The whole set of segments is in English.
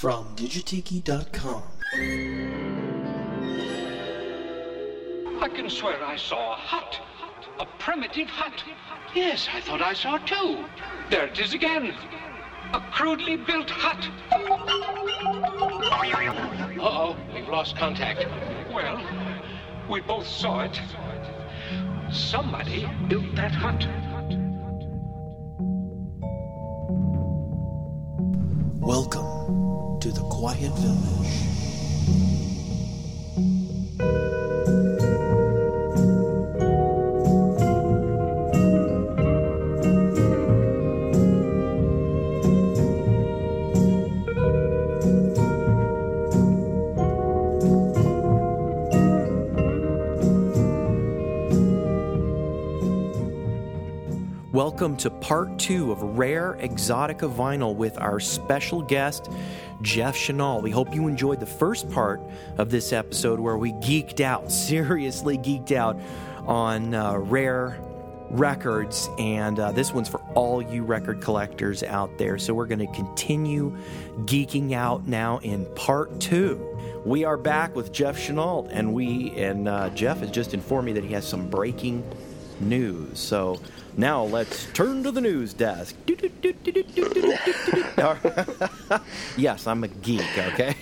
from Digitiki.com. I can swear I saw a hut. A primitive hut. Yes, I thought I saw two. There it is again. A crudely built hut. Uh-oh, we've lost contact. Well, we both saw it. Somebody built that hut. Quiet Village. Welcome to part two of Rare Exotica Vinyl with our special guest, Jeff Chenault. We hope you enjoyed the first part of this episode where we geeked out, seriously geeked out on uh, rare records. And uh, this one's for all you record collectors out there. So we're going to continue geeking out now in part two. We are back with Jeff Chenault, and we and uh, Jeff has just informed me that he has some breaking news. So now let's turn to the news desk. yes, I'm a geek, okay?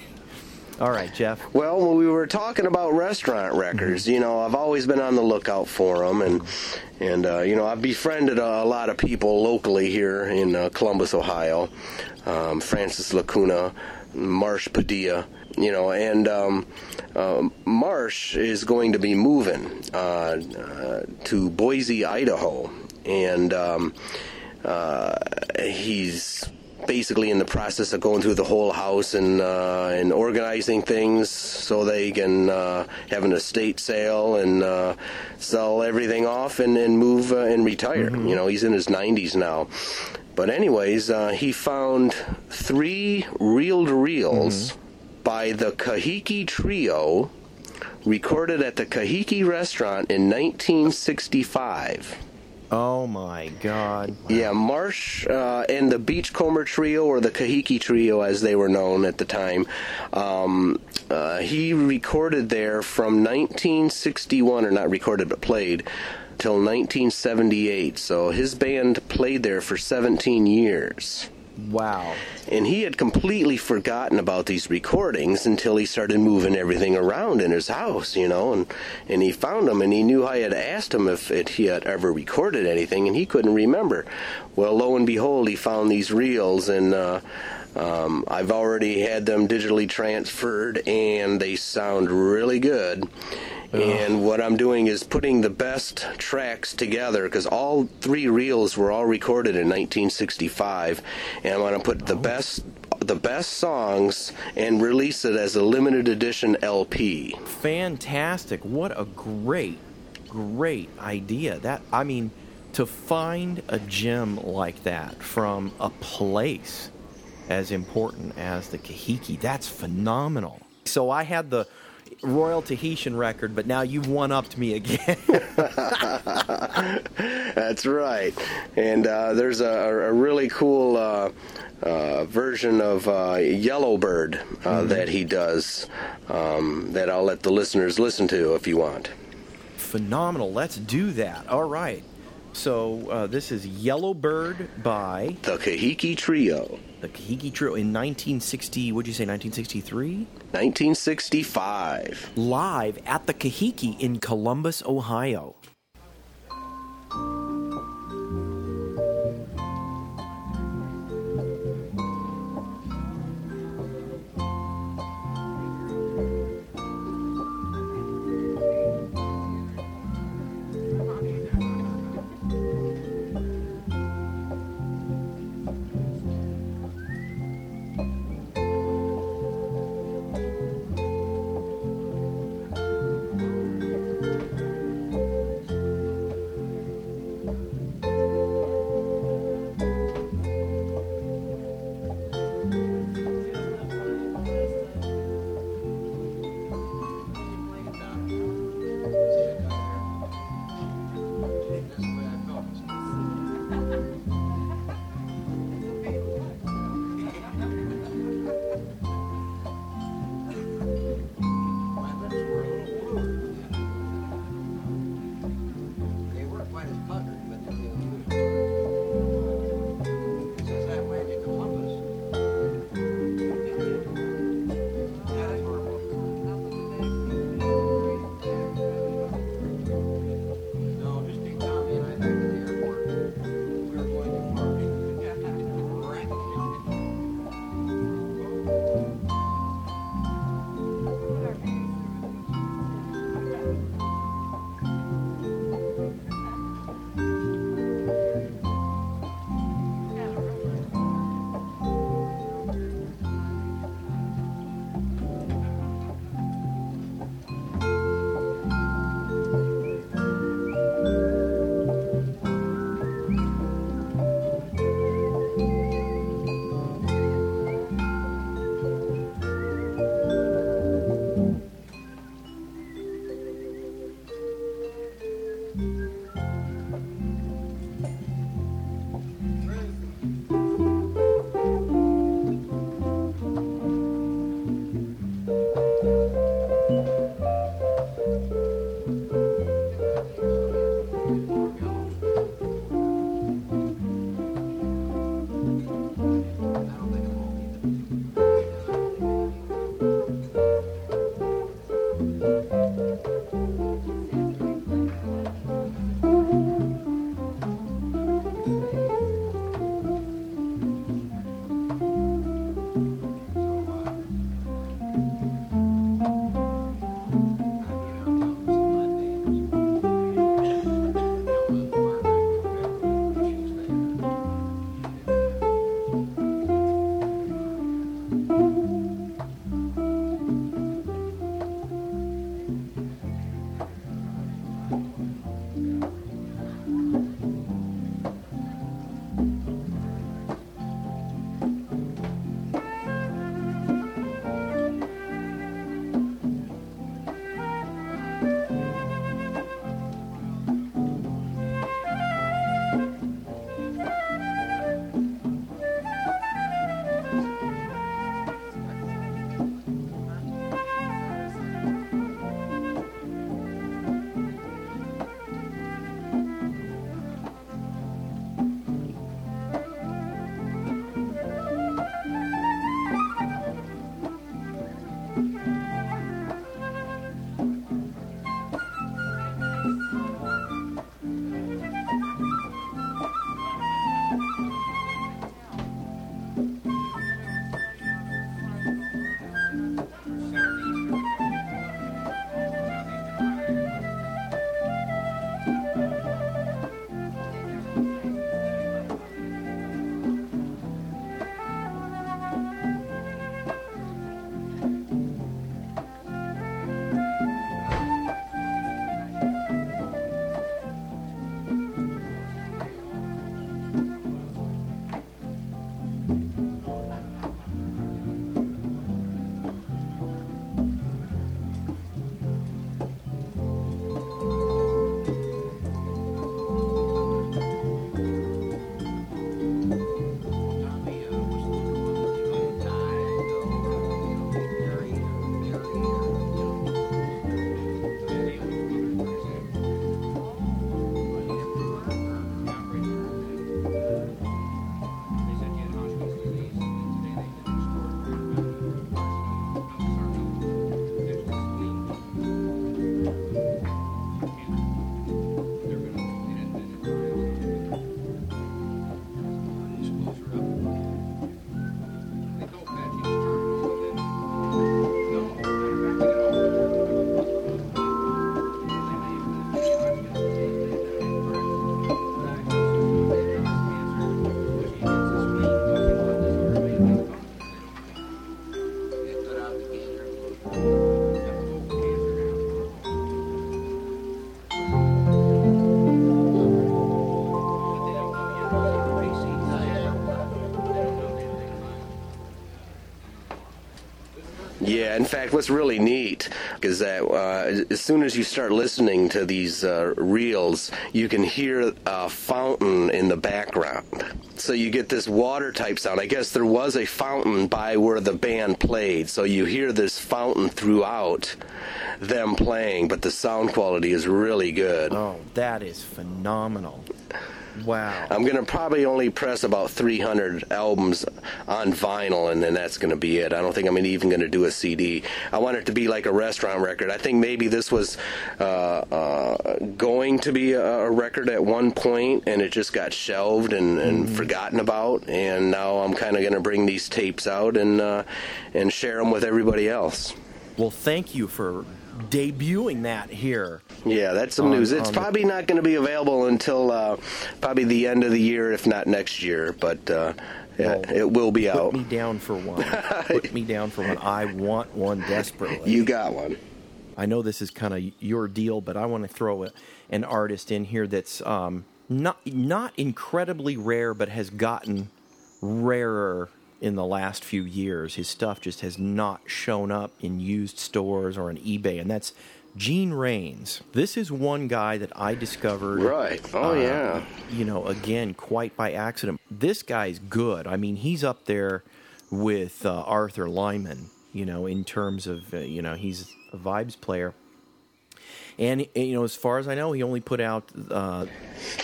All right, Jeff. Well, when we were talking about restaurant records, you know, I've always been on the lookout for them, and and uh, you know, I've befriended a, a, lot of people locally here in uh, Columbus, Ohio. Um, Francis Lacuna, Marsh Padilla, you know, and um, uh, Marsh is going to be moving uh, uh, to Boise, Idaho, and um, uh, he's basically in the process of going through the whole house and uh, and organizing things so they can uh, have an estate sale and uh, sell everything off and, and move uh, and retire. Mm-hmm. You know, he's in his 90s now. But anyways, uh, he found three reel-to reels mm-hmm. By the Kahiki Trio, recorded at the Kahiki restaurant in 1965. Oh my God! Yeah, Marsh uh, and the Beachcomber Trio, or the Kahiki Trio as they were known at the time, um, uh, he recorded there from 1961, or not recorded but played, till 1978. So his band played there for 17 years. Wow. And he had completely forgotten about these recordings until he started moving everything around in his house, you know, and, and he found them and he knew I had asked him if it, he had ever recorded anything and he couldn't remember. Well, lo and behold, he found these reels and, uh, um, I've already had them digitally transferred and they sound really good. And what I'm doing is putting the best tracks together because all three reels were all recorded in 1965, and I'm going to put the oh. best the best songs and release it as a limited edition LP. Fantastic! What a great, great idea. That I mean, to find a gem like that from a place as important as the Kahiki, that's phenomenal. So I had the Royal Tahitian record, but now you've one upped me again. That's right. And uh, there's a, a, really cool uh, uh, version of uh, Yellowbird uh, mm-hmm. that he does um, that I'll let the listeners listen to if you want. Phenomenal. Let's do that. All right. So uh, this is Yellowbird by the Kahiki Trio. The Kahiki Trio in 1960. What'd you say? 1963. 1965. Live at the Kahiki in Columbus, Ohio. Fact, what's really neat is that uh, as soon as you start listening to these uh, reels, you can hear a fountain in the background. So you get this water type sound. I guess there was a fountain by where the band played, so you hear this fountain throughout them playing, but the sound quality is really good. Oh, that is phenomenal. Wow. I'm going to probably only press about 300 albums on vinyl, and then that's going to be it. I don't think I'm even going to do a CD. I want it to be like a restaurant record. I think maybe this was uh, uh, going to be a, a, record at one point, and it just got shelved and, and mm-hmm. forgotten about. And now I'm kind of going to bring these tapes out and uh, and share them with everybody else. Well, thank you for debuting that here. Yeah, that's some on, news. It's probably the... not going to be available until uh, probably the end of the year, if not next year. But uh, well, it will be put out. Put me down for one. put me down for one. I want one desperately. You got one. I know this is kind of your deal, but I want to throw a, an artist in here that's um, not not incredibly rare, but has gotten rarer in the last few years. His stuff just has not shown up in used stores or on eBay, and that's Gene Rains. This is one guy that I discovered. Right. Oh, uh, yeah. You know, again, quite by accident. This guy's good. I mean, he's up there with uh, Arthur Lyman, you know, in terms of, uh, you know, he's a vibes player. And you know, as far as I know, he only put out. Uh,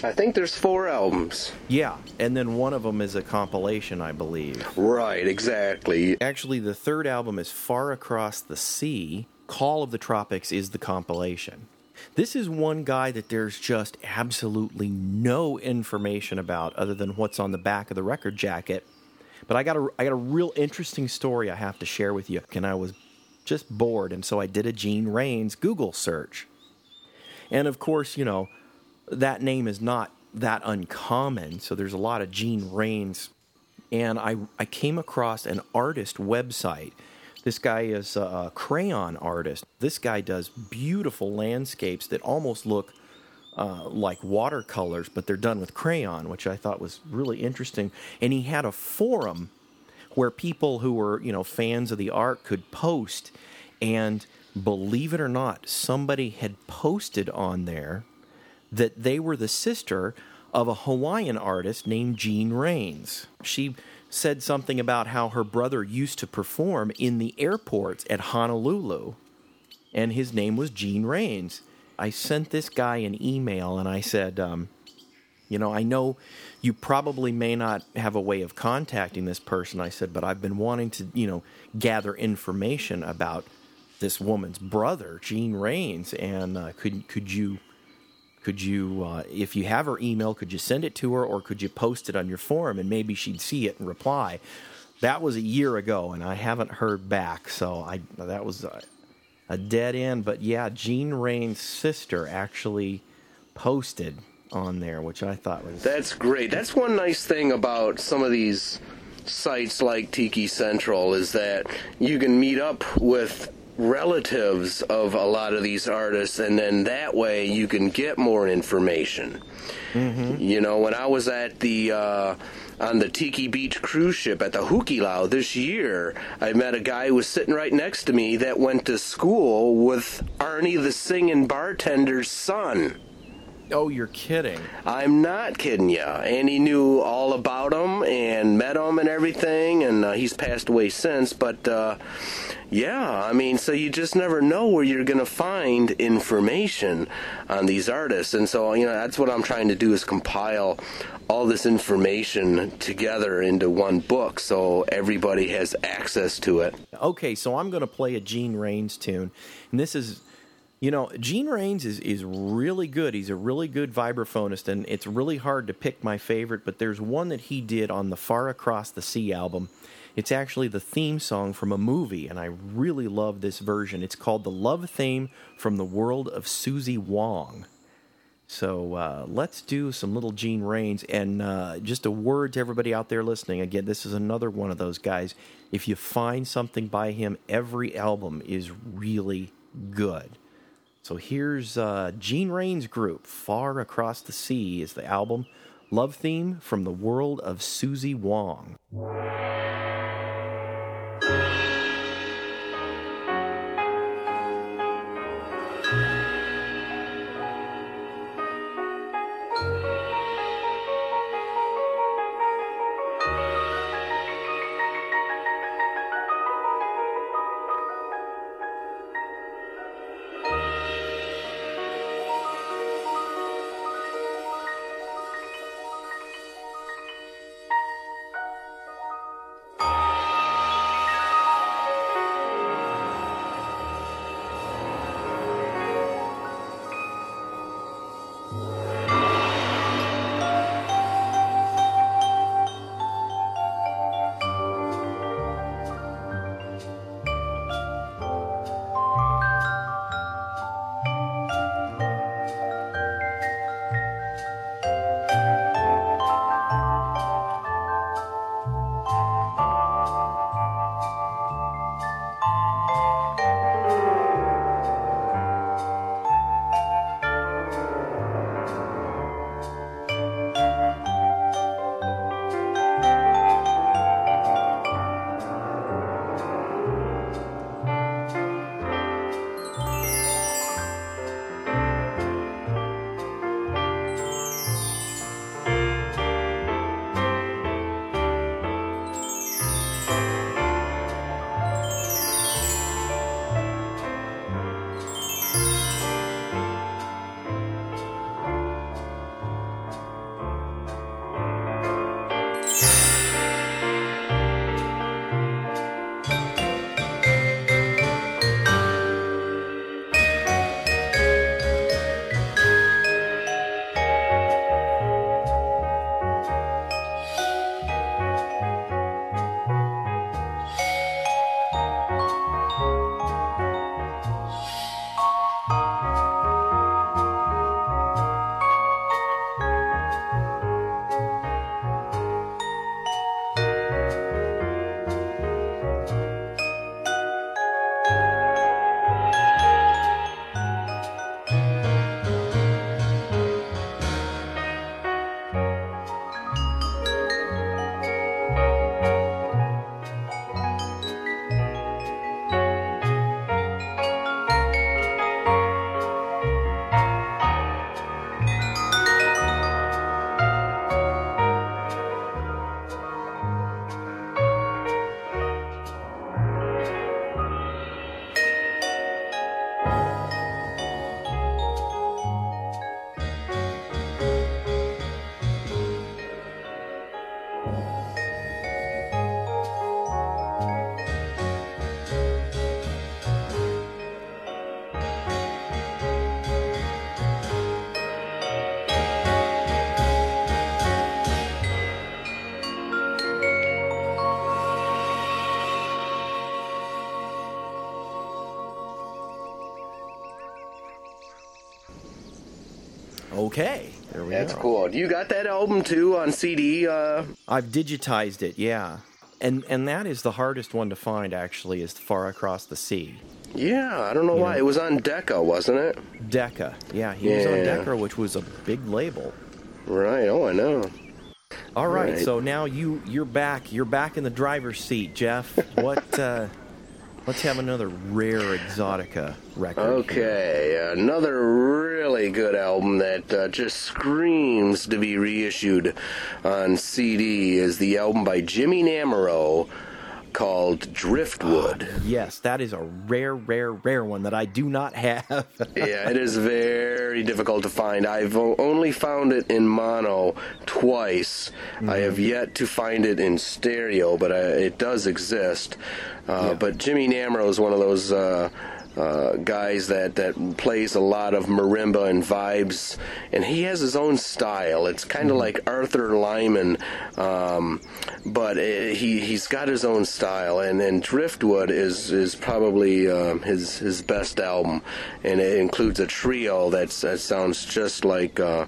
I think there's four albums. Yeah, and then one of them is a compilation, I believe. Right, exactly. Actually, the third album is Far Across the Sea. Call of the Tropics is the compilation. This is one guy that there's just absolutely no information about other than what's on the back of the record jacket. But I got a I got a real interesting story I have to share with you. And I was just bored, and so I did a Gene Rains Google search. And of course, you know, that name is not that uncommon. So there's a lot of Gene Rains. And I, I came across an artist website. This guy is a crayon artist. This guy does beautiful landscapes that almost look uh, like watercolors, but they're done with crayon, which I thought was really interesting. And he had a forum where people who were, you know, fans of the art could post and believe it or not, somebody had posted on there that they were the sister of a Hawaiian artist named Gene Rains. She said something about how her brother used to perform in the airports at Honolulu, and his name was Gene Rains. I sent this guy an email and I said, um, you know, I know you probably may not have a way of contacting this person. I said, but I've been wanting to, you know, gather information about this woman's brother, Gene Rains, and uh, could could you could you uh, if you have her email, could you send it to her, or could you post it on your forum, and maybe she'd see it and reply. That was a year ago, and I haven't heard back, so I that was a, a dead end. But yeah, Gene Rains' sister actually posted on there, which I thought was that's great. That's one nice thing about some of these sites like Tiki Central is that you can meet up with relatives of a lot of these artists, and then that way you can get more information. Mm-hmm. You know, when I was at the uh, on the Tiki Beach cruise ship at the Hukilau this year, I met a guy who was sitting right next to me that went to school with Arnie the singing bartender's son. Oh, you're kidding. I'm not kidding you. And he knew all about him and met him and everything, and uh, he's passed away since. But uh, yeah, I mean, so you just never know where you're going to find information on these artists. And so, you know, that's what I'm trying to do is compile all this information together into one book so everybody has access to it. Okay, so I'm going to play a Gene Rains tune. And this is you know, Gene Rains is, is really good. He's a really good vibraphonist, and it's really hard to pick my favorite, but there's one that he did on the Far Across the Sea album. It's actually the theme song from a movie, and I really love this version. It's called The Love Theme from the World of Suzie Wong. So uh, let's do some little Gene Rains. And uh, just a word to everybody out there listening again, this is another one of those guys. If you find something by him, every album is really good. So here's uh, Gene Rains' group, Far Across the Sea, is the album. Love Theme from the World of Suzie Wong. Okay, there we That's go. cool. You got that album too on CD? Uh, I've digitized it, yeah. And and that is the hardest one to find actually is Far Across the Sea. yeah, I don't know why. It was on Decca, wasn't it? Decca. Yeah, he was on Decca, which was a big label. Right. Oh, I know. All right, Right. so now you you're back. You're back in the driver's seat, Jeff. What uh let's have another rare exotica record. here. Okay, another really good album that uh, just screams to be reissued on CD is the album by Jimmy Namaro called Driftwood. Yes, that is a rare, rare, rare one that I do not have. yeah, it is very difficult to find. I've only found it in mono twice. I have yet to find it in stereo, but uh, it does exist. Uh, But Jimmy Namaro is one of those. Uh, uh, guys that, that plays a lot of marimba and vibes, and he has his own style. It's kind of like Arthur Lyman, um, but uh he he's got his own style. And, and Driftwood is is probably um, his his best album, and it includes a trio that's, that sounds just like. Uh,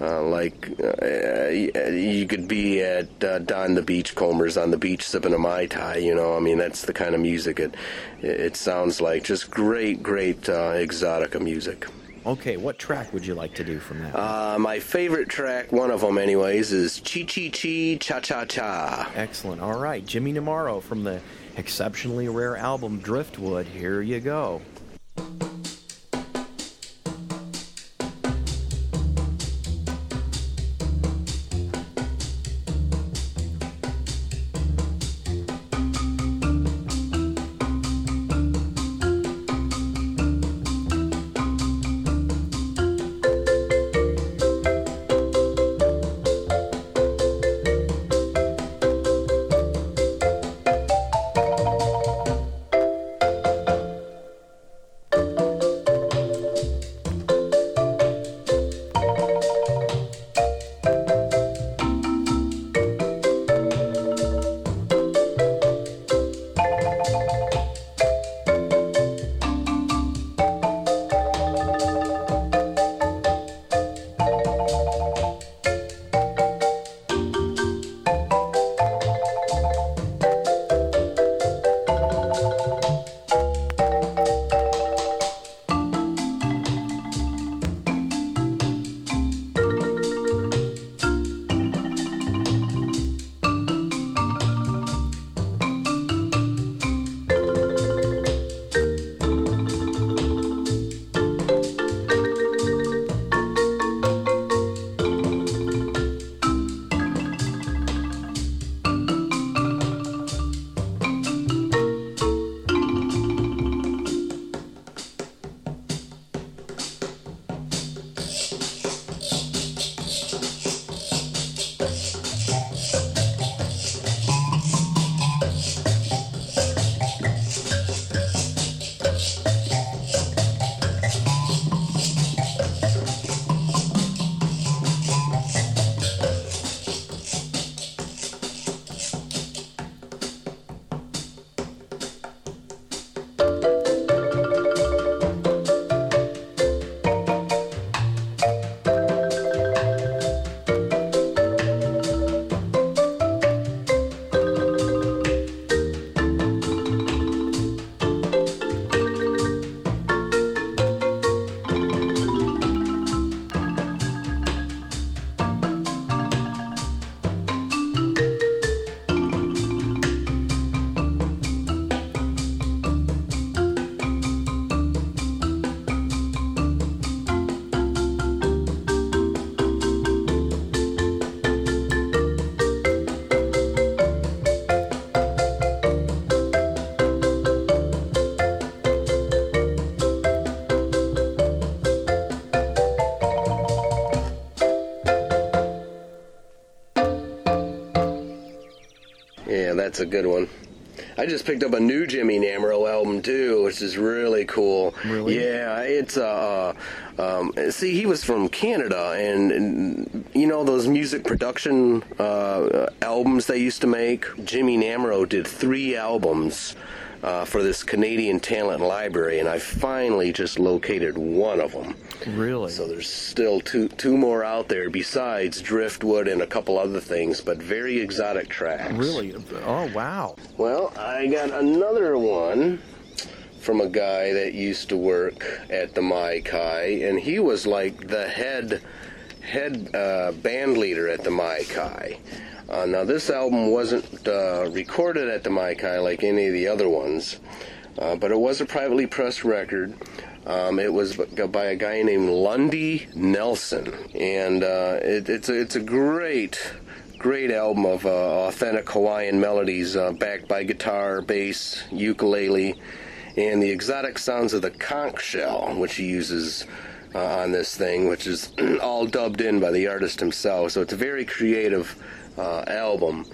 uh, like uh, you could be at uh, Don the Beachcombers on the beach sipping a mai tai. You know, I mean that's the kind of music it it sounds like. Just great, great uh, exotica music. okay, what track would you like to do from that? Uh, my favorite track, one of them, anyways, is Chi Chi Chi Cha Cha Cha. Excellent. All right, Jimmy Namaro from the exceptionally rare album Driftwood. Here you go. That's a good one. I just picked up a new Jimmy Namaro album too, which is really cool. Really? Yeah, it's uh, uh, um, see, he was from Canada, and, and you know those music production uh, albums they used to make. Jimmy Namaro did three albums uh, for this Canadian Talent Library, and I finally just located one of them. Really? So there's still two two more out there besides driftwood and a couple other things, but very exotic tracks. Really? Oh, wow. Well, I got another one from a guy that used to work at the Mai Kai, and he was like the head head uh, band leader at the Mai Kai. Uh, now, this album wasn't uh, recorded at the Mai Kai like any of the other ones, uh, but it was a privately pressed record. Um, it was by a guy named Lundy Nelson, and uh, it, it's a, it's a great great album of uh, authentic Hawaiian melodies uh, backed by guitar, bass, ukulele, and the exotic sounds of the conch shell, which he uses on this thing, which is all dubbed in by the artist himself. So it's a very creative uh, album.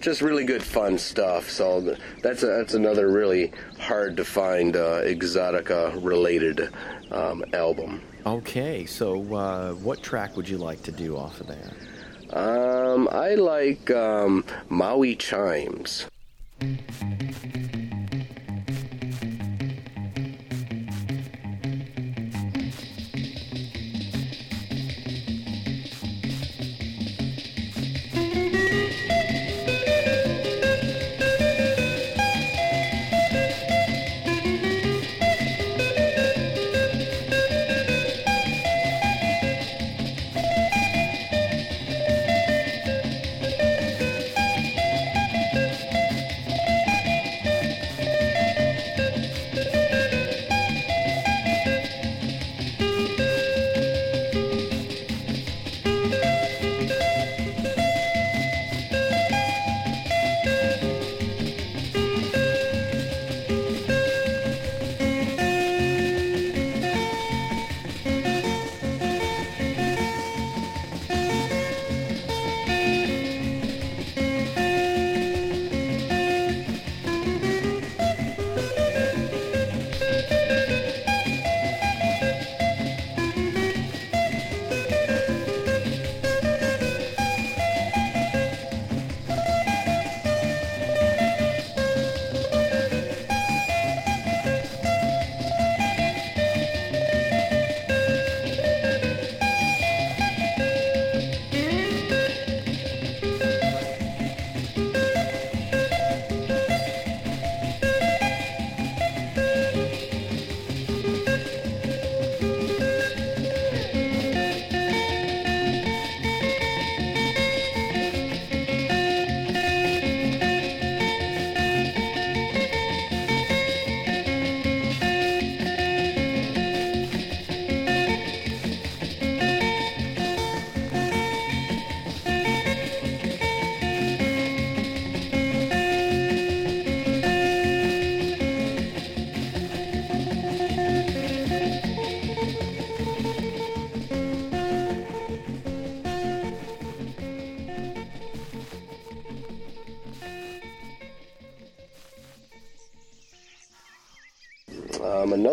Just really good, fun stuff. So that's a, that's another really hard to find uh, exotica related um, album. Okay, so uh, what track would you like to do off of that? Um, I like um, Maui Chimes.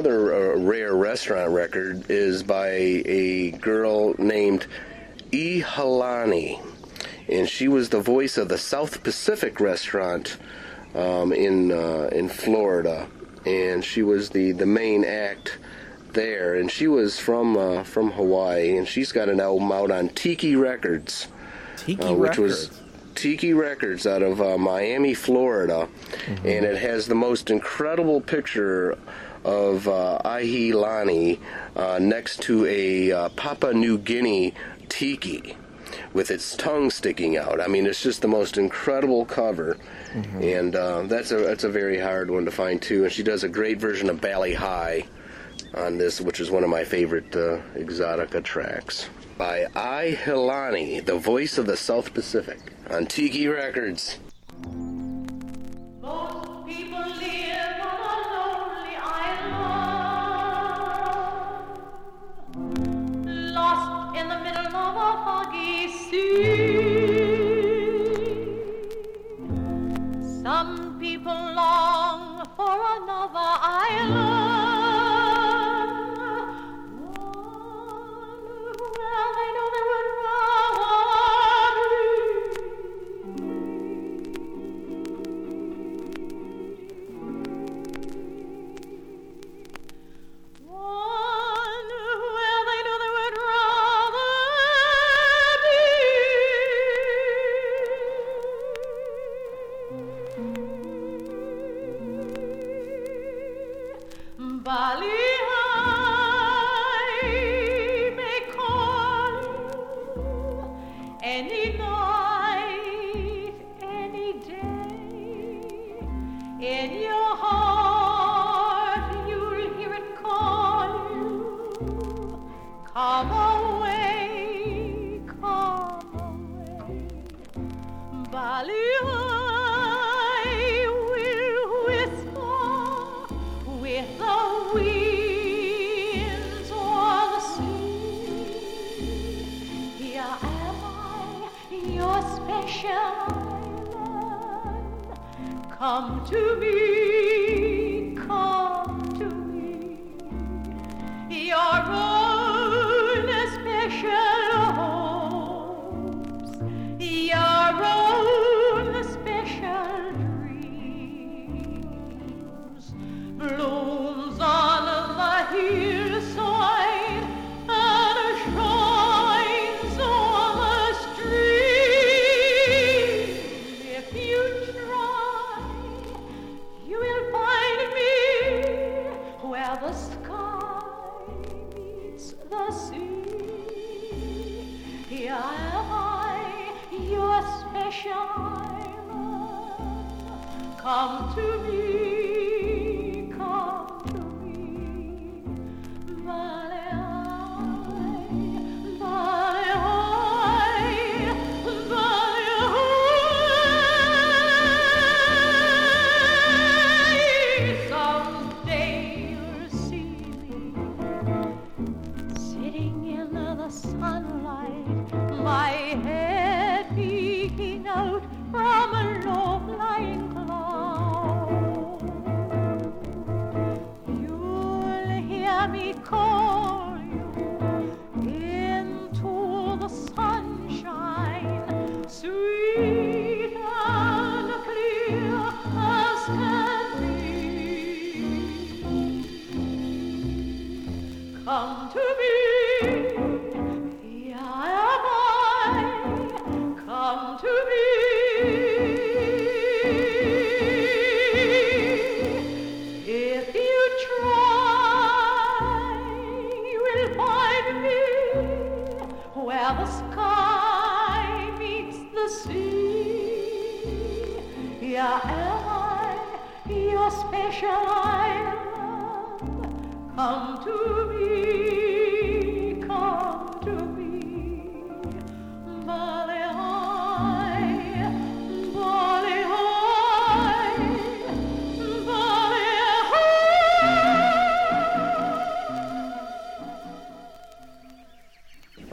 Another uh, rare restaurant record is by a girl named E. Halani, and she was the voice of the South Pacific restaurant um, in uh, in Florida, and she was the, the main act there. And she was from uh, from Hawaii, and she's got an album out on Tiki Records, Tiki uh, which Records. was Tiki Records out of uh, Miami, Florida, and it has the most incredible picture of uh, Ahilani uh, next to a uh, Papua New Guinea tiki with its tongue sticking out. I mean, it's just the most incredible cover, and uh, that's a that's a very hard one to find too. And she does a great version of Bali Ha'i on this, which is one of my favorite uh, exotica tracks by I Hilani, the voice of the South Pacific, on Tiki Records.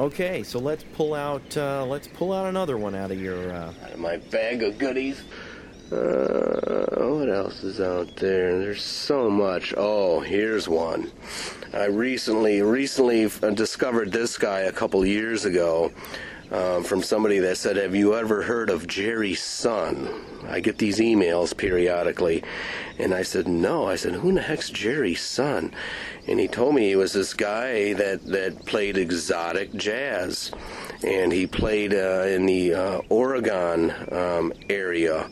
Okay, so let's pull out uh, let's pull out another one out of your. Uh, Out of my bag of goodies. Uh, what else is out there? There's so much. Oh, here's one. I recently recently discovered this guy a couple years ago um, from somebody that said, "Have you ever heard of Jerry Sun?" I get these emails periodically, and I said, "No." I said, "Who in the heck's Jerry Sun?" And he told me he was this guy that that played exotic jazz, and he played uh, in the uh, Oregon um, area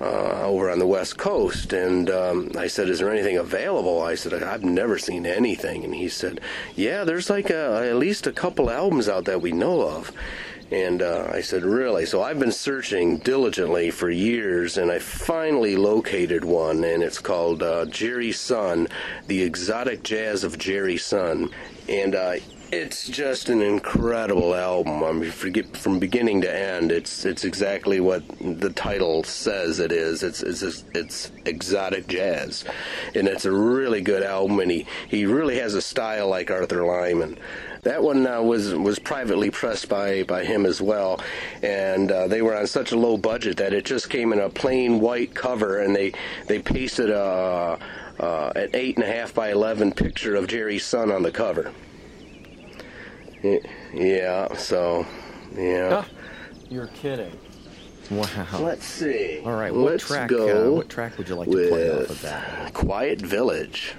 uh, over on the West Coast. And um, I said, "Is there anything available?" I said, "I've never seen anything." And he said, "Yeah, there's like a, at least a couple albums out that we know of." And uh, I said, "Really?" So I've been searching diligently for years, and I finally located one, and it's called uh, Jerry Sun: The Exotic Jazz of Jerry Sun, and. Uh, it's just an incredible album. I mean, forget, from beginning to end, it's it's exactly what the title says it is. It's it's it's exotic jazz, and it's a really good album. And he, he really has a style like Arthur Lyman. That one uh, was was privately pressed by by him as well, and uh, they were on such a low budget that it just came in a plain white cover, and they they pasted a, uh, an eight and a half by eleven picture of Jerry's son on the cover. Yeah, so yeah. Ah, you're kidding. Wow. Let's see. All right, what Let's track? Go uh, what track would you like to play off of that? Quiet Village.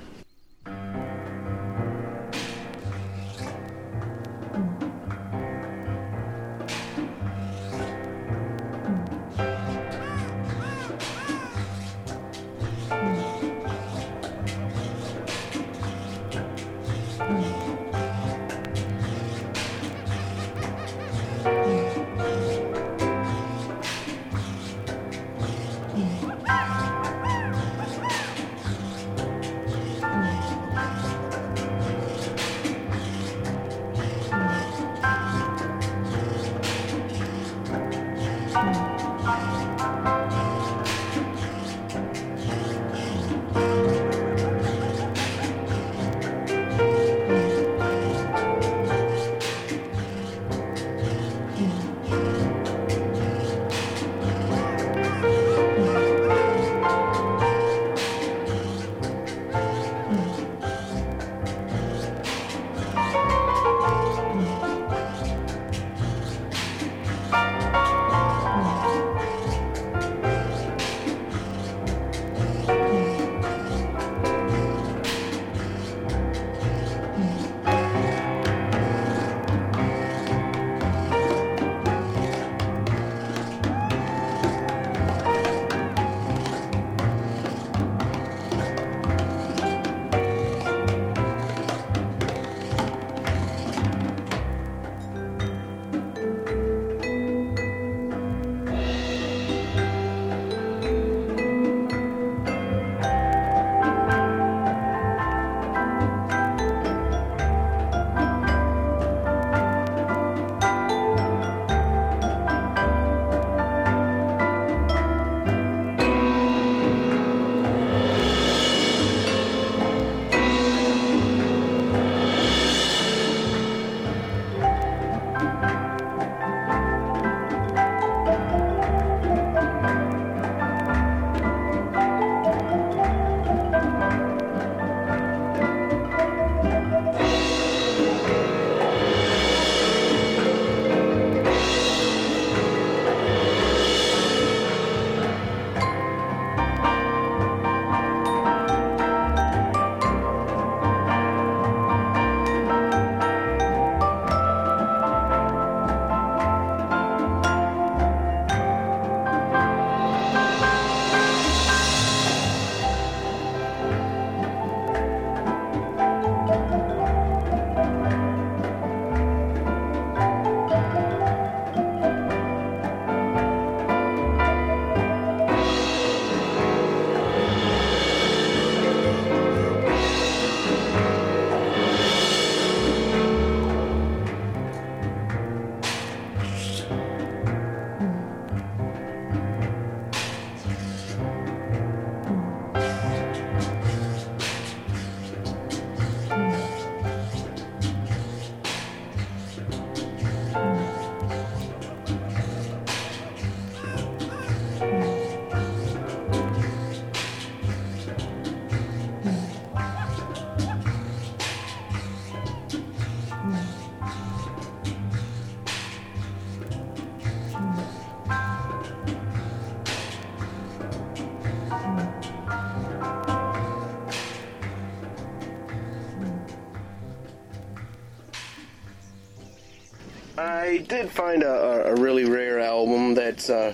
Did find a, a, really rare album that's uh,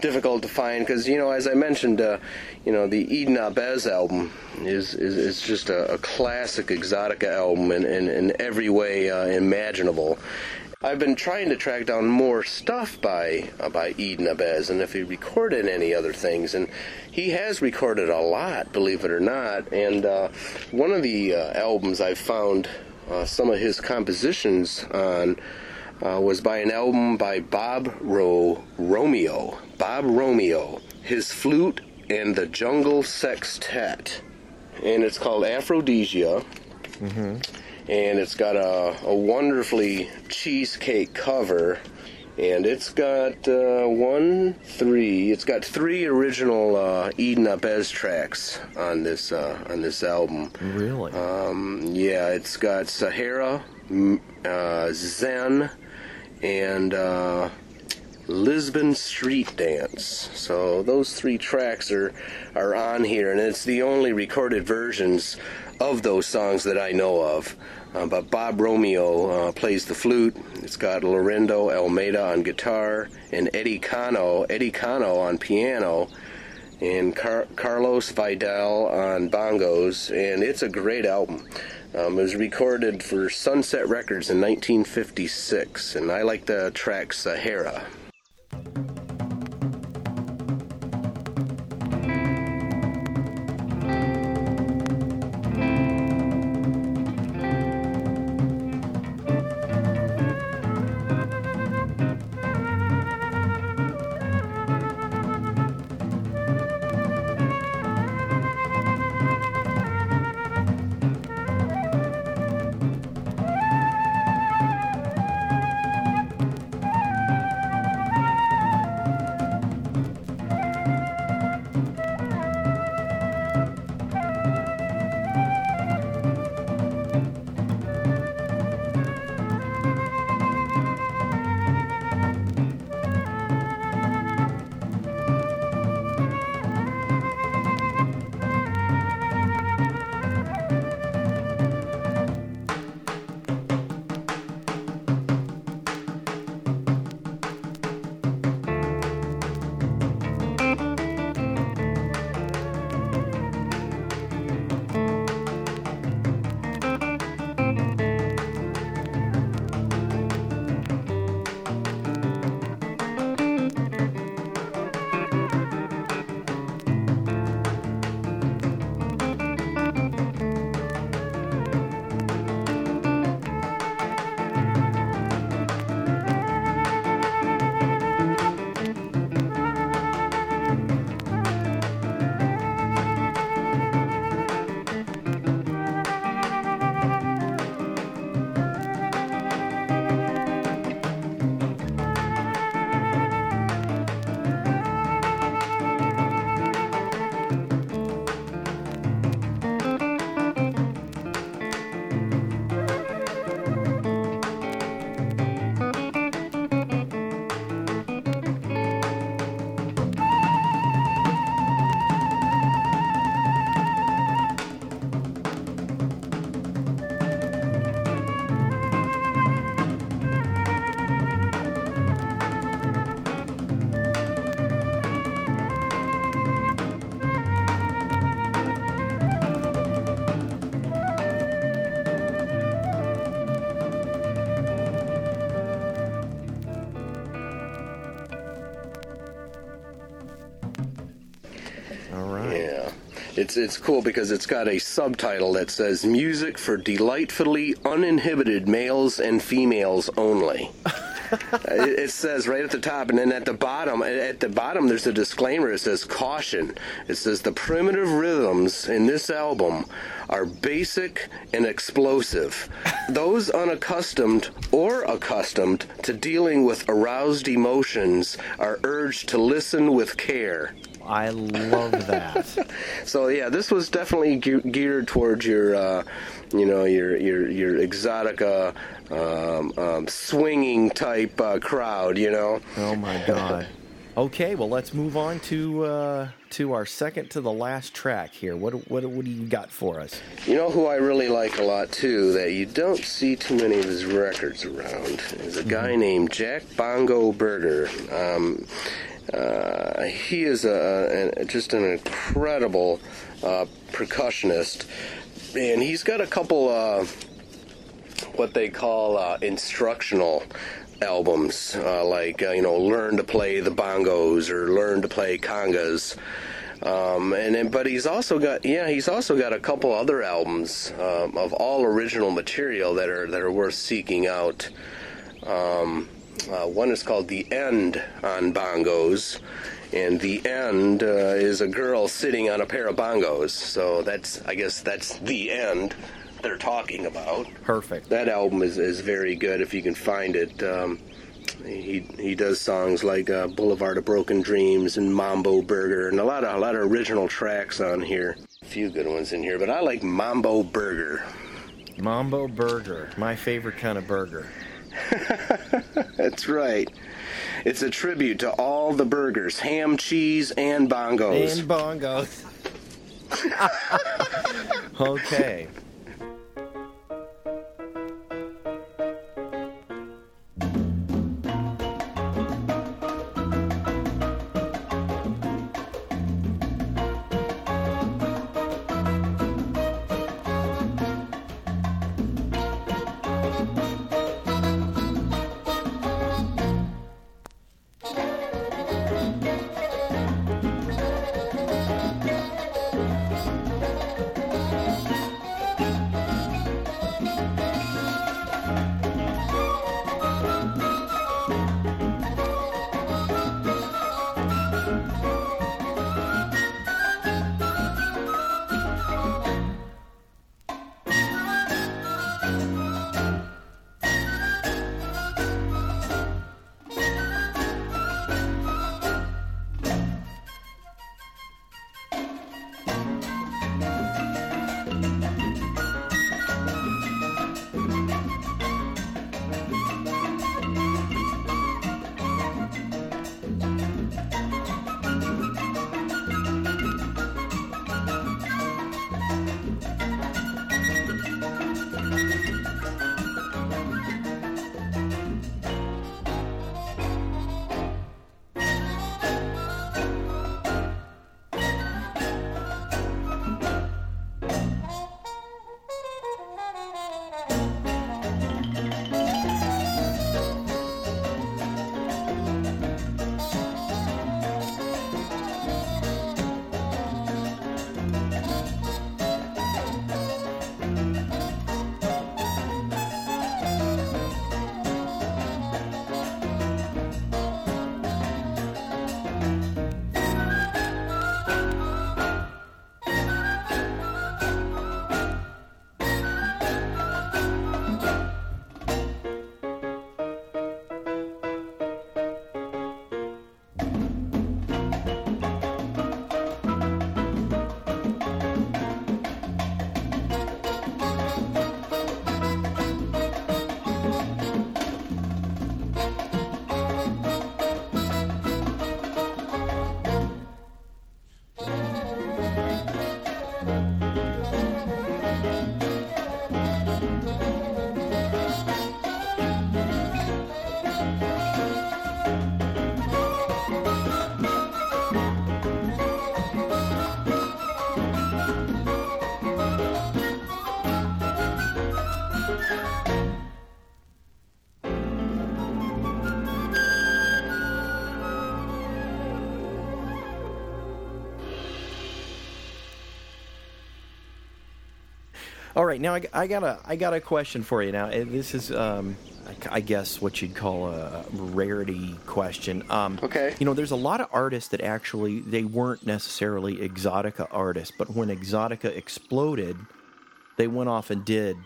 difficult to find because, you know, as I mentioned, uh, you know, the Eden Ahbez album is, is, is just a, a classic Exotica album in, in, in every way uh, imaginable. I've been trying to track down more stuff by uh, by Eden Ahbez and if he recorded any other things, and he has recorded a lot, believe it or not. And uh, one of the uh, albums I found uh, some of his compositions on uh, was by an album by Bob Ro- Romeo. Bob Romeo, his flute and the Jungle Sextet, and it's called Aphrodisia. And it's got a, a wonderfully cheesecake cover, and it's got uh, one, three. It's got three original uh, Eden Ahbez tracks on this uh, on this album. Really? Um, yeah, it's got Sahara, uh, Zen, and uh, Lisbon Street Dance. So those three tracks are are on here, and it's the only recorded versions of those songs that I know of. Uh, but Bob Romeo uh, plays the flute. It's got Laurindo Almeida on guitar and Eddie Cano, Eddie Cano on piano, and Car- Carlos Vidal on bongos. And it's a great album. Um, it was recorded for Sunset Records in 1956, and I like the track Sahara. It's it's cool because it's got a subtitle that says music for delightfully uninhibited males and females only. it, it says right at the top and then at the bottom at the bottom there's a disclaimer it says caution. It says the primitive rhythms in this album are basic and explosive. Those unaccustomed or accustomed to dealing with aroused emotions are urged to listen with care. I love that. So yeah, this was definitely ge- geared towards your, uh, you know, your your your exotica, um, um, swinging type uh, crowd. You know. oh my god. Okay, well, let's move on to uh, to our second to the last track here. What what what do you got for us? You know who I really like a lot too, that you don't see too many of his records around, is a guy named Jack Bongo Berger. Um, uh, he is a, a, just an incredible uh, percussionist, and he's got a couple uh, what they call uh, instructional albums, uh, like uh, you know, learn to play the bongos or learn to play congas. Um, and then, but he's also got yeah, he's also got a couple other albums um, of all original material that are that are worth seeking out. Um, uh, one is called "The End" on bongos, and "The End" uh, is a girl sitting on a pair of bongos. So that's I guess that's the end they're talking about. Perfect. That album is, is very good if you can find it. Um, he he does songs like uh, Boulevard of Broken Dreams and Mambo Burger and a lot of a lot of original tracks on here. A few good ones in here, but I like Mambo Burger. Mambo Burger, my favorite kind of burger. That's right. It's a tribute to all the burgers, ham, cheese, and bongos. And bongos. okay. All right, now I, I got a I got a question for you. Now uh, this is um, I, I guess what you'd call a rarity question. Um, Okay. You know, there's a lot of artists that actually they weren't necessarily Exotica artists, but when Exotica exploded, they went off and did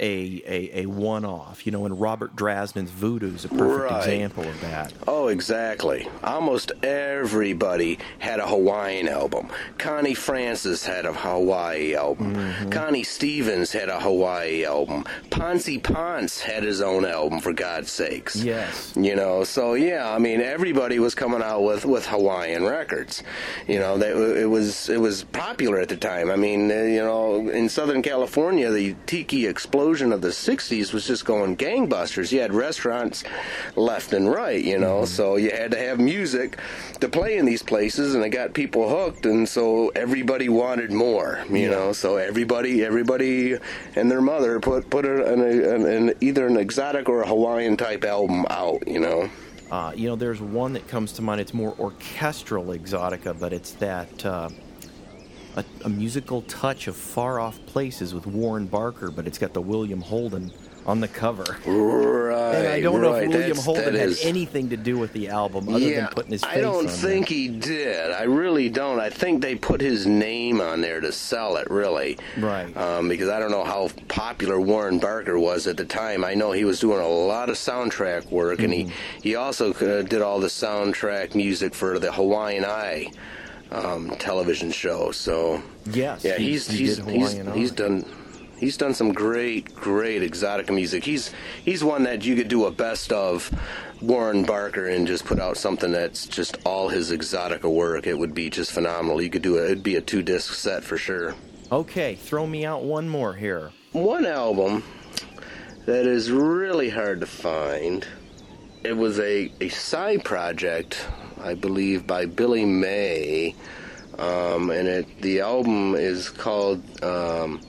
a, a, a one off, you know, and Robert Drasnin's Voodoo is a perfect Right. example of that. Oh, exactly. Almost everybody had a Hawaiian album. Connie Francis had a Hawaii album. Mm-hmm. Connie Stevens had a Hawaii album. Ponce Ponce had his own album, for God's sakes. Yes. You know, so yeah, I mean, everybody was coming out with, with Hawaiian records. You know, that it was it was popular at the time. I mean, uh, you know, in Southern California, the tiki explosion of the '60s was just going gangbusters. You had restaurants left and right. You know, so you had to have music to play in these places, and it got people hooked, and so everybody wanted more. You know, so everybody everybody and their mother put put an, an, an either an exotic or a Hawaiian type album out. You know. Uh, you know, there's one that comes to mind. It's more orchestral exotica, but it's that uh, a, a musical touch of far off places with Warren Barker, but it's got the William Holden on the cover. Right. And I don't know if William That's- Holden had anything to do with the album other yeah, than putting his face on it I don't think there. he did. I really don't. I think they put his name on there to sell it, really. Right. Um, because I don't know how popular Warren Barker was at the time. I know he was doing a lot of soundtrack work, and Mm-hmm. he, he also uh, did all the soundtrack music for the Hawaiian Eye um, television show. So Yes, yeah, he- he's he he's he's, he's done he's done some great great exotic music. He's he's one that you could do a best of Warren Barker and just put out something that's just all his exotica work. It would be just phenomenal. You could do it. It'd be a two disc set for sure. Okay, throw me out one more here. One album that is really hard to find. It was a, a side project, I believe, by Billy May, um, and it the album is called um,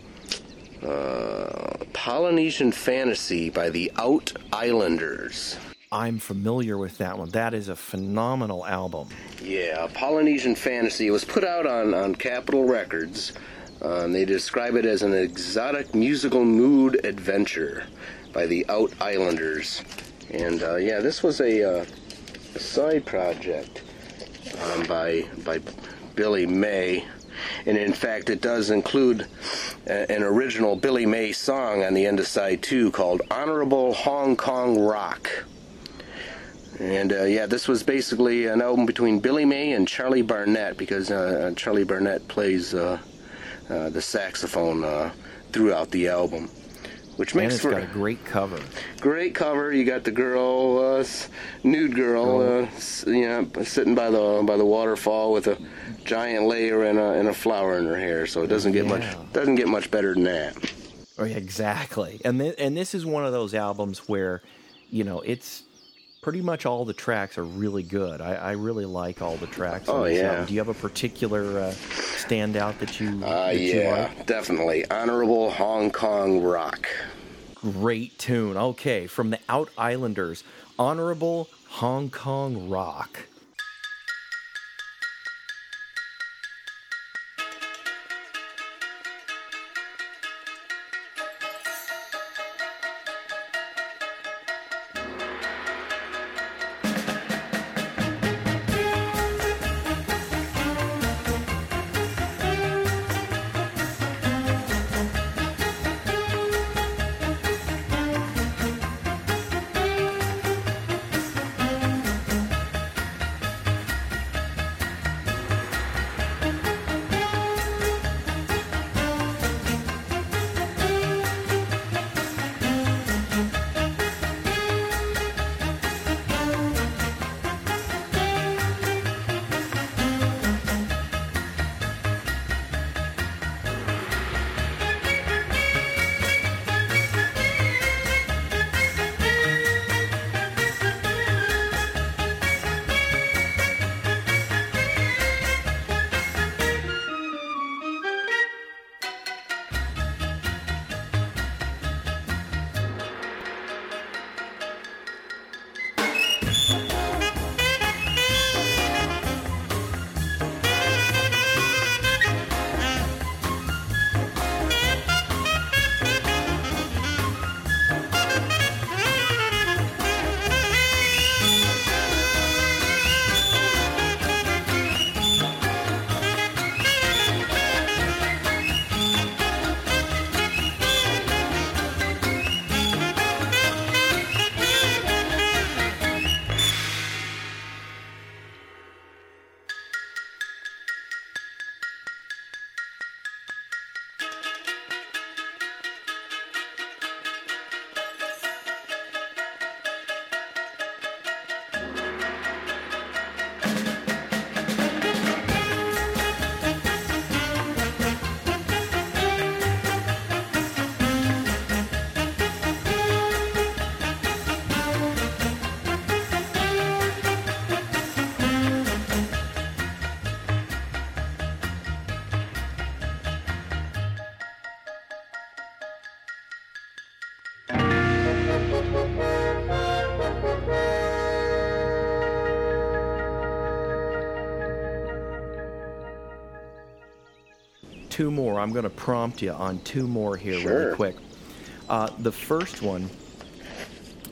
uh, Polynesian Fantasy by the Out Islanders. I'm familiar with that one. That is a phenomenal album. Yeah, Polynesian Fantasy. It was put out on, on Capitol Records. Uh, and they describe it as an exotic musical mood adventure by the Out Islanders. And uh, yeah, this was a, uh, a side project um, by by Billy May. And in fact, it does include a, an original Billy May song on the end of side two called Honorable Hong Kong Rock. And uh, yeah, this was basically an album between Billy May and Charlie Barnet because uh, Charlie Barnet plays uh, uh, the saxophone uh, throughout the album, which And makes it's for got a great cover. great cover. You got the girl, uh, nude girl, uh, you know, sitting by the by the waterfall with a giant layer and a and a flower in her hair. So it doesn't get Yeah. much doesn't get much better than that. Oh, yeah, exactly. And th- and this is one of those albums where, you know, it's pretty much all the tracks are really good. I, I really like all the tracks. Oh, yeah. album. Do you have a particular uh, standout that you? Uh, that you yeah, like? definitely honorable Hong Kong rock. Great tune. Okay, from the Out Islanders, Honorable Hong Kong Rock. Two more. I'm going to prompt you on two more here Sure. really quick. Uh, the first one,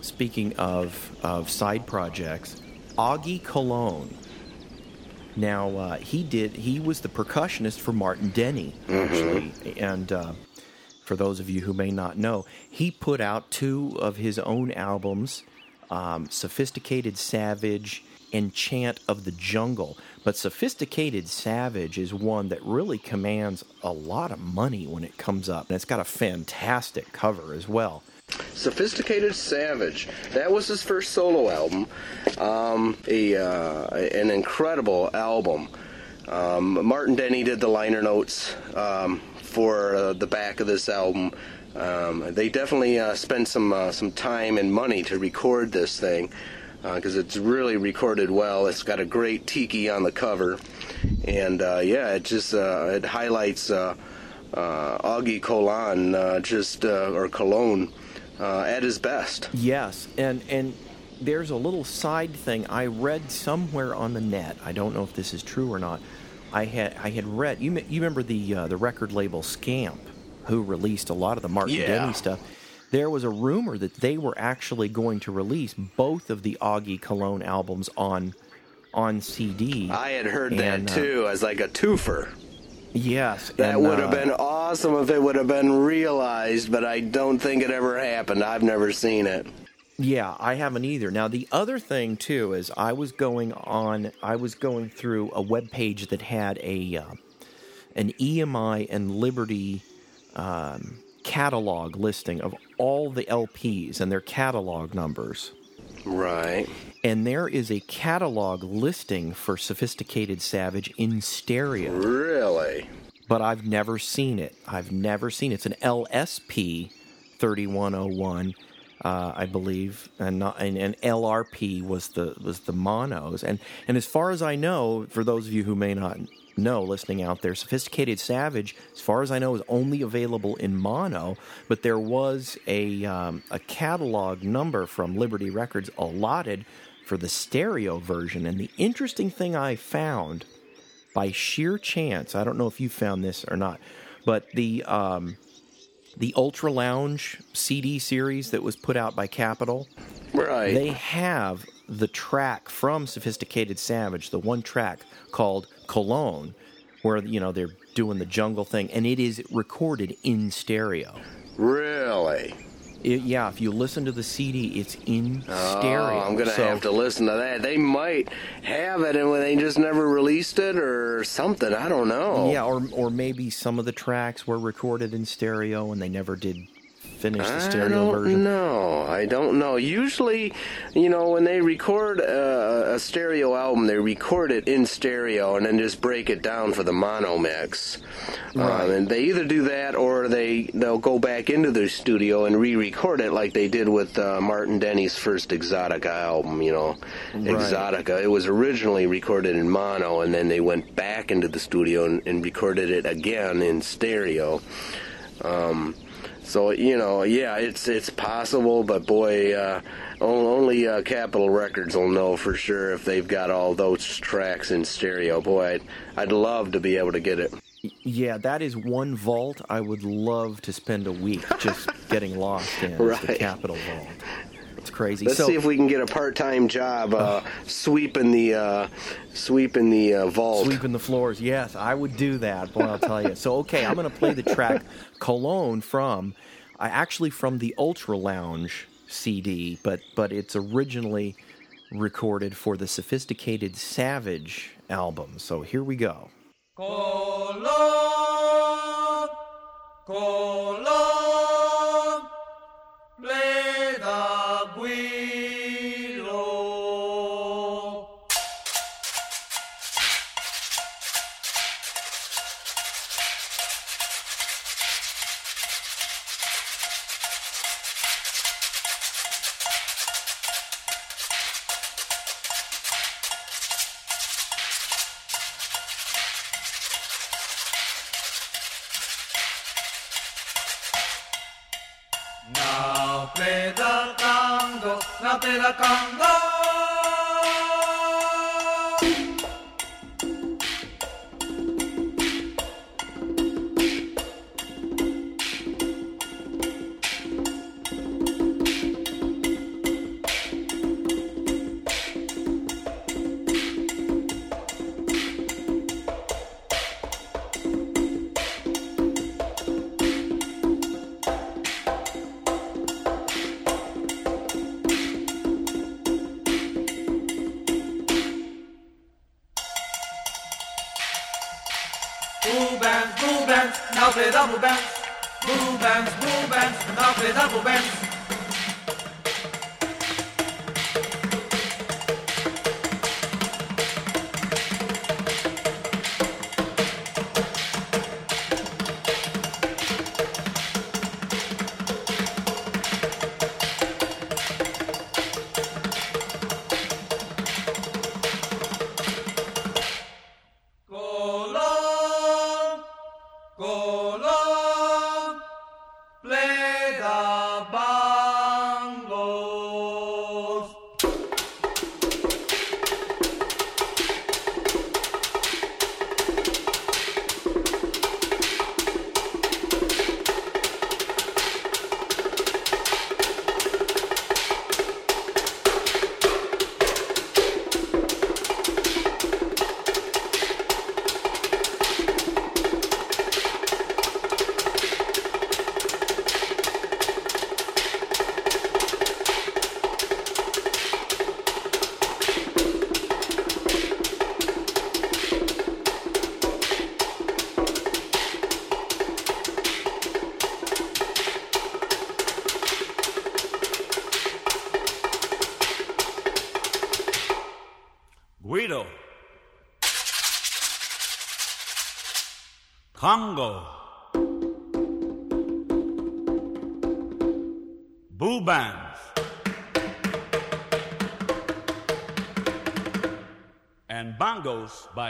speaking of of side projects, Augie Cologne. Now uh, he did. He was the percussionist for Martin Denny, actually, and uh, for those of you who may not know, he put out two of his own albums, um, "Sophisticated Savage" and "Chant of the Jungle." But "Sophisticated Savage" is one that really commands a lot of money when it comes up, and it's got a fantastic cover as well. Sophisticated Savage. That was his first solo album. Um, a uh, an incredible album. Um, Martin Denny did the liner notes um, for uh, the back of this album. Um, they definitely uh, spent some uh, some time and money to record this thing because it's really recorded well. It's got a great tiki on the cover, and uh, yeah, it just uh, it highlights uh, uh, Augie Colon uh, just uh, or Cologne uh, at his best. Yes, and and there's a little side thing I read somewhere on the net. I don't know if this is true or not. I had I had read you you remember the uh, the record label Scamp, who released a lot of the Martin Yeah. Denny stuff. There was a rumor that they were actually going to release both of the Augie Cologne albums on on CD. I had heard And, that uh, too as like a twofer. yes, That and, would have uh, been awesome if it would have been realized, but I don't think it ever happened. I've never seen it. Yeah, I haven't either. Now the other thing too is I was going on I was going through a web page that had a uh, an EMI and Liberty um, catalog listing of all the LPs and their catalog numbers. Right. And there is a catalog listing for Sophisticated Savage in stereo, Really? but I've never seen it. I've never seen it. It's an LSP 3101 uh, I believe, and, not, and and LRP was the was the monos, and and as far as I know, for those of you who may not know, listening out there, Sophisticated Savage, as far as I know, is only available in mono, but there was a um, a catalog number from Liberty Records allotted for the stereo version, and the interesting thing I found by sheer chance, I don't know if you found this or not, but the um, the Ultra Lounge CD series that was put out by Capitol, Right. they have the track from Sophisticated Savage, the one track called Cologne, where you know they're doing the jungle thing, and it is recorded in stereo. really? It- yeah, if you listen to the CD, it's in oh, stereo. Oh, I'm gonna So- have to listen to that. They might have it, and they just never released it, or something. I don't know. Yeah, or or maybe some of the tracks were recorded in stereo and they never did finish the I stereo don't version. know. I don't know. Usually, you know, when they record a, a stereo album, they record it in stereo and then just break it down for the mono mix. Right. Um, and they either do that or they they'll go back into their studio and re-record it like they did with uh, Martin Denny's first Exotica album. You know, Exotica. It was originally recorded in mono, and then they went back into the studio and, and recorded it again in stereo. Um, so you know, yeah, it's it's possible, but boy, uh, only uh, Capitol Records will know for sure if they've got all those tracks in stereo. Boy, I'd, I'd love to be able to get it. Yeah, that is one vault I would love to spend a week just getting lost in. is The Capitol Vault. It's crazy. Let's so, see if we can get a part-time job uh, sweeping the uh, sweeping the uh, vault. Sweeping the floors. Yes, I would do that. Boy, I'll tell you. So, okay, I'm going to play the track Cologne from, uh, actually from the Ultra Lounge CD, but but it's originally recorded for the Sophisticated Savage album. So here we go. Colón, Colón, le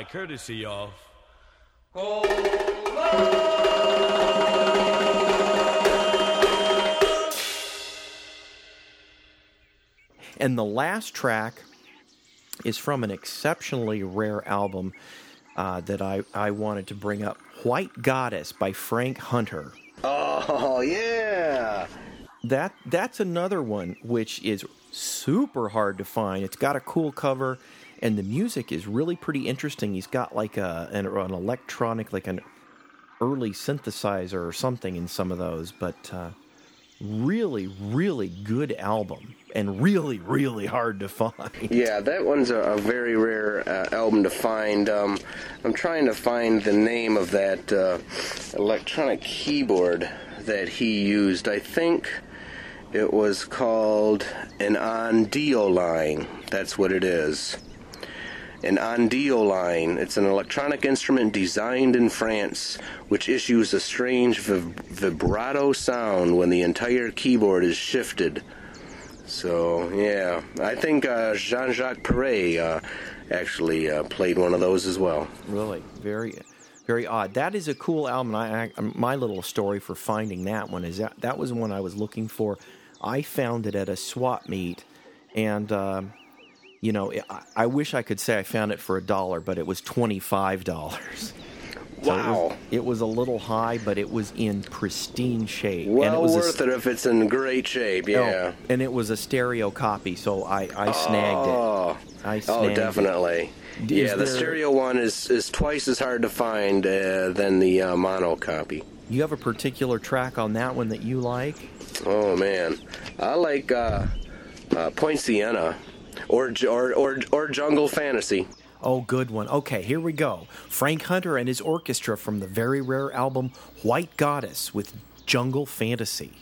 courtesy of And the last track is from an exceptionally rare album uh, that I, I wanted to bring up White Goddess by Frank Hunter. Oh yeah. That that's another one which is super hard to find. It's got a cool cover, and the music is really pretty interesting. He's got like a an, an electronic, like an early synthesizer or something in some of those, but uh, really, really good album and really, really hard to find. Yeah, that one's a, a very rare uh, album to find. Um, I'm trying to find the name of that uh, electronic keyboard that he used. I think it was called an Ondioline. That's what it is. An Ondioline. It's an electronic instrument designed in France, which issues a strange vib- vibrato sound when the entire keyboard is shifted. So yeah, I think uh, Jean-Jacques Perrey uh, actually uh, played one of those as well. Really, very, very odd. That is a cool album. I, I my little story for finding that one is that that was one I was looking for. I found it at a swap meet, and um, you know, I, I wish I could say I found it for a dollar, but it was twenty five dollars. Wow. it was a little high, but it was in pristine shape. and it Well was a worth it if it's in great shape. Oh, Yeah. and it was a stereo copy, so I, I snagged Oh. it. I Oh, snagged it. definitely. Is yeah, the stereo one is, is twice as hard to find uh, than the uh, mono copy. You have a particular track on that one that you like? Oh man, I like uh, uh, Point Sienna, or, or or or Jungle Fantasy. Oh, good one. Okay, here we go. Frank Hunter and his orchestra from the very rare album White Goddess with Jungle Fantasy.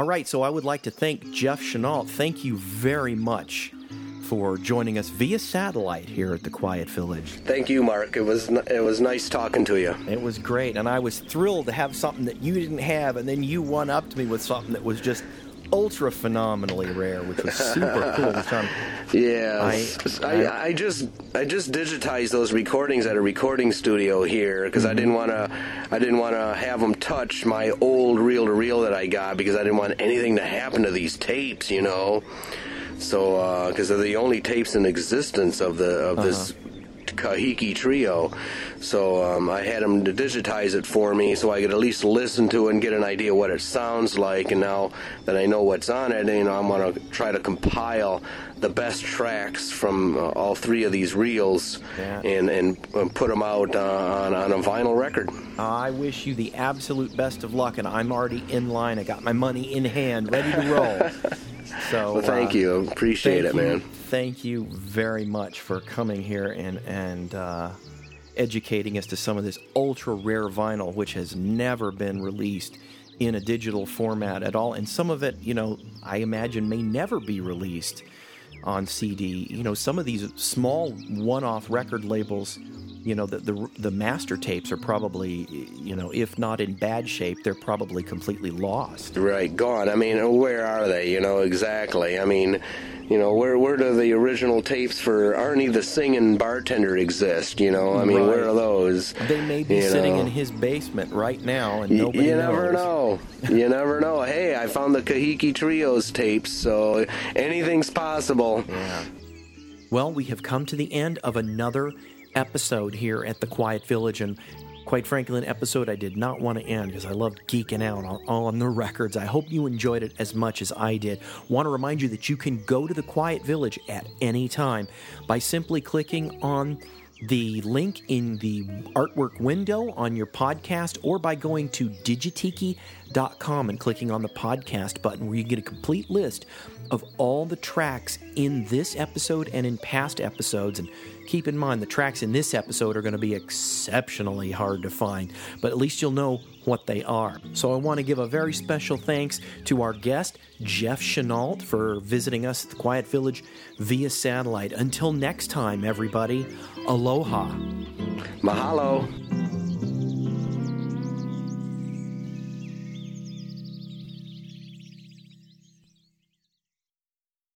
All right, so I would like to thank Jeff Chenault. Thank you very much for joining us via satellite here at the Quiet Village. Thank you, Mark. It was it was nice talking to you. It was great, and I was thrilled to have something that you didn't have, and then you one upped me with something that was just ultra phenomenally rare, which was super cool. This. Um, yeah, I- I, I, just I just digitized those recordings at a recording studio here because I didn't want to I didn't want to have them touch my old reel to reel that I got because I didn't want anything to happen to these tapes, you know. So uh, because they're the only tapes in existence of the of this uh-huh. Kahiki trio, so um, I had them to digitize it for me so I could at least listen to it and get an idea what it sounds like. And now that I know what's on it, you know, I'm going to try to compile the best tracks from uh, all three of these reels Yeah. and and uh, put them out uh, on on a vinyl record. I wish you the absolute best of luck, and I'm already in line. I got my money in hand, ready to roll. So Well, thank uh, you, appreciate it, you- man. Thank you very much for coming here and and uh, educating us to some of this ultra rare vinyl, which has never been released in a digital format at all, and some of it, you know, I imagine may never be released on CD. You know, some of these small one-off record labels. You know, the, the the master tapes are probably, you know, if not in bad shape, they're probably completely lost. Right, gone. I mean, where are they? You know, exactly. I mean, you know, where where do the original tapes for Arnie the Singing Bartender exist? You know, I mean, where are those? They may be sitting know? in his basement right now, and nobody you knows. never know. You never know. Hey, I found the Kahiki Trios tapes, so anything's possible. Yeah. Well, we have come to the end of another episode here at the Quiet Village, and quite frankly, an episode I did not want to end because I loved geeking out on, on the records. I hope you enjoyed it as much as I did. Want to remind you that you can go to the Quiet Village at any time by simply clicking on the link in the artwork window on your podcast or by going to digitiki.com and clicking on the podcast button where you get a complete list of all the tracks in this episode and in past episodes. And keep in mind, the tracks in this episode are going to be exceptionally hard to find, but at least you'll know what they are. So I want to give a very special thanks to our guest, Jeff Chenault, for visiting us at the Quiet Village via satellite. Until next time, everybody, aloha. Mahalo.